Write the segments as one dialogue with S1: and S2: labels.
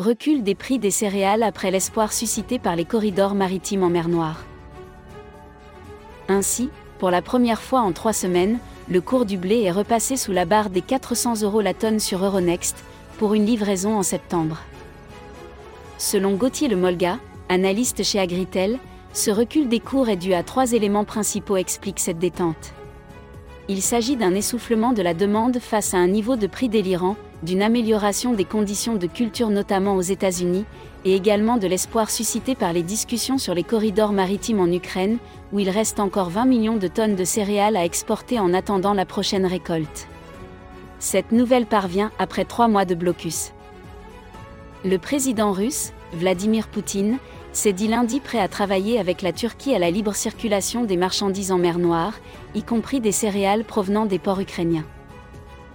S1: Recul des prix des céréales après l'espoir suscité par les corridors maritimes en mer Noire. Ainsi, pour la première fois en trois semaines, le cours du blé est repassé sous la barre des 400 euros la tonne sur Euronext, pour une livraison en septembre. Selon Gauthier Le Molga, analyste chez Agritel, ce recul des cours est dû à trois éléments principaux expliquent cette détente. Il s'agit d'un essoufflement de la demande face à un niveau de prix délirant, d'une amélioration des conditions de culture notamment aux États-Unis, et également de l'espoir suscité par les discussions sur les corridors maritimes en Ukraine, où il reste encore 20 millions de tonnes de céréales à exporter en attendant la prochaine récolte. Cette nouvelle parvient après trois mois de blocus. Le président russe, Vladimir Poutine, s'est dit lundi prêt à travailler avec la Turquie à la libre circulation des marchandises en mer Noire, y compris des céréales provenant des ports ukrainiens.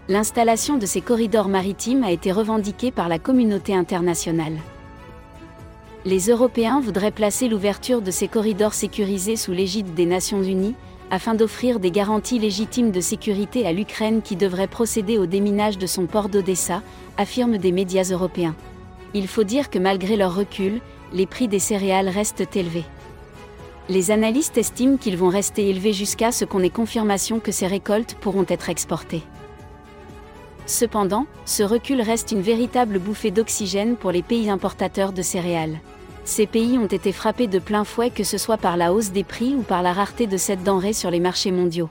S1: L'installation de ces corridors maritimes a été revendiquée par la communauté internationale. Les Européens voudraient placer l'ouverture de ces corridors sécurisés sous l'égide des Nations Unies, afin d'offrir des garanties légitimes de sécurité à l'Ukraine qui devrait procéder au déminage de son port d'Odessa, affirment des médias européens. Il faut dire que malgré leur recul, les prix des céréales restent élevés. Les analystes estiment qu'ils vont rester élevés jusqu'à ce qu'on ait confirmation que ces récoltes pourront être exportées. Cependant, ce recul reste une véritable bouffée d'oxygène pour les pays importateurs de céréales. Ces pays ont été frappés de plein fouet que ce soit par la hausse des prix ou par la rareté de cette denrée sur les marchés mondiaux.